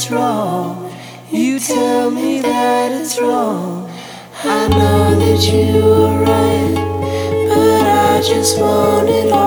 it's wrong. You tell me that it's wrong. I know that you are right, but I just want it all.